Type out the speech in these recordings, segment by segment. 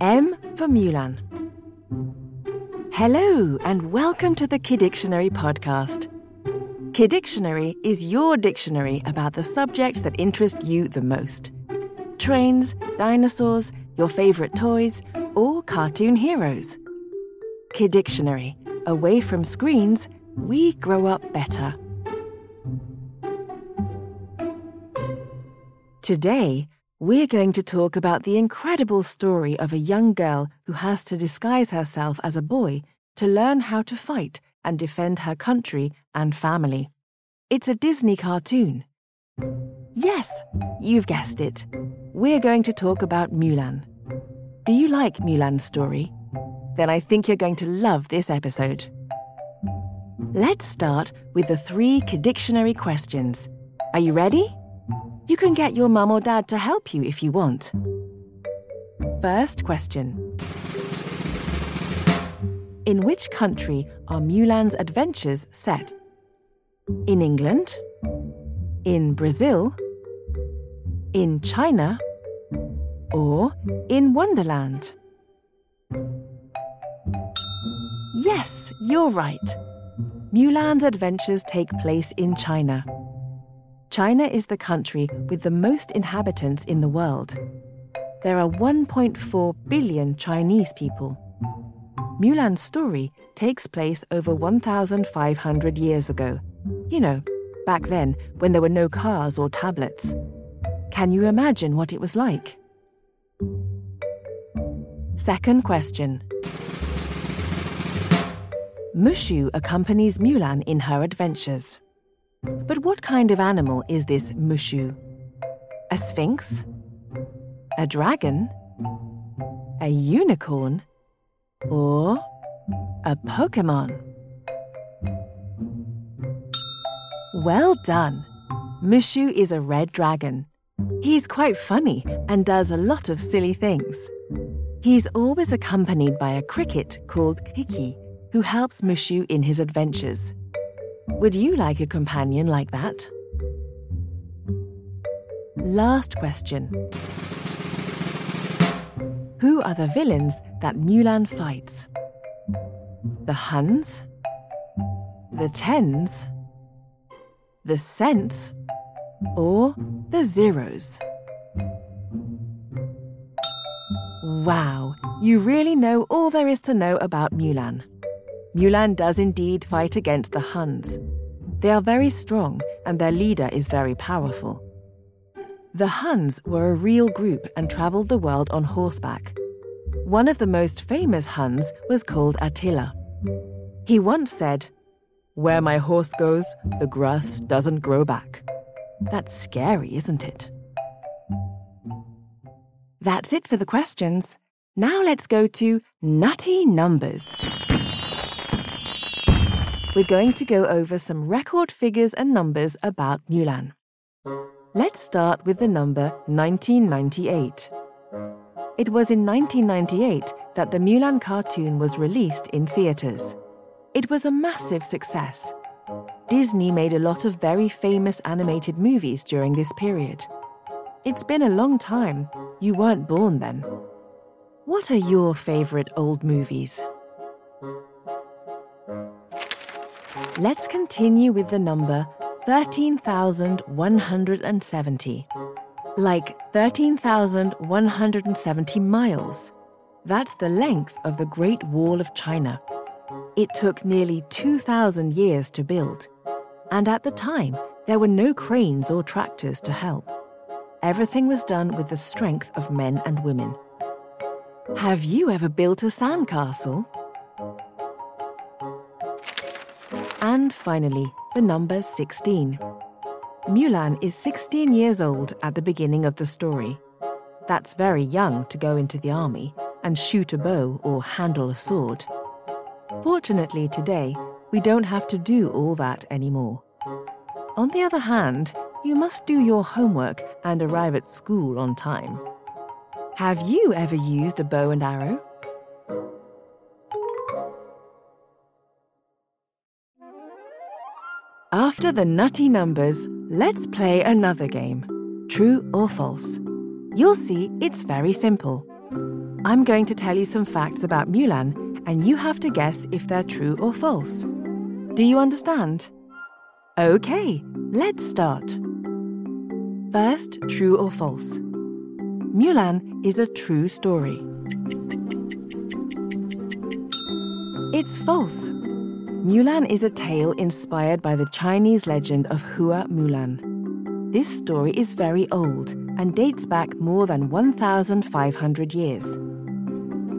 M for Mulan. Hello, and welcome to the Kiddictionary podcast. Kiddictionary is your dictionary about the subjects that interest you the most trains, dinosaurs, your favourite toys, or cartoon heroes. Kiddictionary. Away from screens, we grow up better. Today, we're going to talk about the incredible story of a young girl who has to disguise herself as a boy to learn how to fight and defend her country and family. It's a Disney cartoon. Yes, you've guessed it. We're going to talk about Mulan. Do you like Mulan's story? Then I think you're going to love this episode. Let's start with the three Kiddictionary questions. Are you ready? You can get your mum or dad to help you if you want. First question In which country are Mulan's adventures set? In England? In Brazil? In China? Or in Wonderland? Yes, you're right. Mulan's adventures take place in China. China is the country with the most inhabitants in the world. There are 1.4 billion Chinese people. Mulan's story takes place over 1,500 years ago. You know, back then when there were no cars or tablets. Can you imagine what it was like? Second question. Mushu accompanies Mulan in her adventures. But what kind of animal is this Mushu? A sphinx? A dragon? A unicorn? Or a Pokemon? Well done! Mushu is a red dragon. He's quite funny and does a lot of silly things. He's always accompanied by a cricket called Kiki, who helps Mushu in his adventures. Would you like a companion like that? Last question. Who are the villains that Mulan fights? The Huns? The Tens? The Cents? Or the Zeros? Wow, you really know all there is to know about Mulan. Mulan does indeed fight against the Huns. They are very strong, and their leader is very powerful. The Huns were a real group and travelled the world on horseback. One of the most famous Huns was called Attila. He once said, Where my horse goes, the grass doesn't grow back. That's scary, isn't it? That's it for the questions. Now let's go to nutty numbers we're going to go over some record figures and numbers about Mulan. Let's start with the number 1998. It was in 1998 that the Mulan cartoon was released in theatres. It was a massive success. Disney made a lot of very famous animated movies during this period. It's been a long time. You weren't born then. What are your favourite old movies? Let's continue with the number 13,170. Like 13,170 miles. That's the length of the Great Wall of China. It took nearly 2,000 years to build. And at the time, there were no cranes or tractors to help. Everything was done with the strength of men and women. Have you ever built a sandcastle? And finally, the number 16. Mulan is 16 years old at the beginning of the story. That's very young to go into the army and shoot a bow or handle a sword. Fortunately, today, we don't have to do all that anymore. On the other hand, you must do your homework and arrive at school on time. Have you ever used a bow and arrow? After the nutty numbers, let's play another game True or false. You'll see it's very simple. I'm going to tell you some facts about Mulan, and you have to guess if they're true or false. Do you understand? Okay, let's start. First, true or false? Mulan is a true story. It's false. Mulan is a tale inspired by the Chinese legend of Hua Mulan. This story is very old and dates back more than 1,500 years.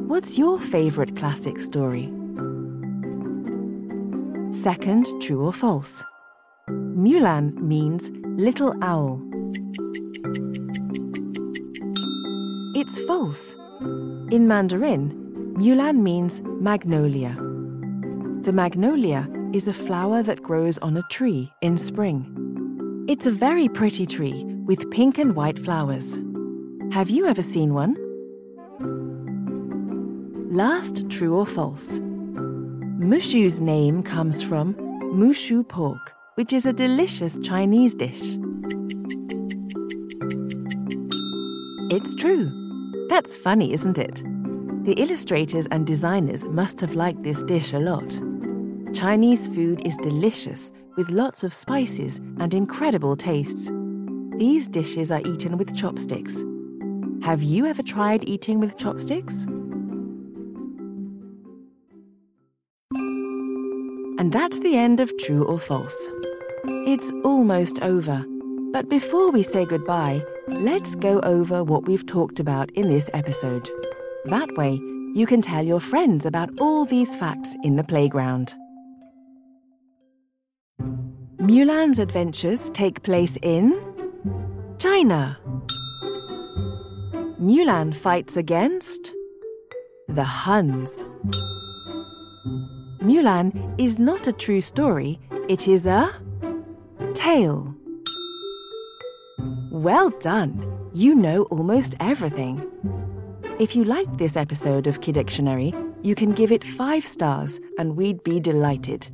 What's your favorite classic story? Second, true or false? Mulan means little owl. It's false. In Mandarin, Mulan means magnolia. The magnolia is a flower that grows on a tree in spring. It's a very pretty tree with pink and white flowers. Have you ever seen one? Last, true or false? Mushu's name comes from moo shu pork, which is a delicious Chinese dish. It's true. That's funny, isn't it? The illustrators and designers must have liked this dish a lot. Chinese food is delicious with lots of spices and incredible tastes. These dishes are eaten with chopsticks. Have you ever tried eating with chopsticks? And that's the end of True or False. It's almost over. But before we say goodbye, let's go over what we've talked about in this episode. That way, you can tell your friends about all these facts in the playground. Mulan's adventures take place in China. Mulan fights against the Huns. Mulan is not a true story, it is a tale. Well done! You know almost everything. If you liked this episode of Kiddictionary, you can give it five stars and we'd be delighted.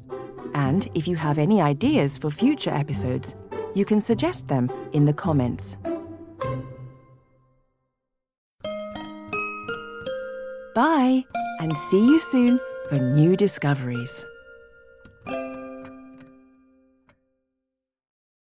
And if you have any ideas for future episodes, you can suggest them in the comments. Bye, and see you soon for new discoveries.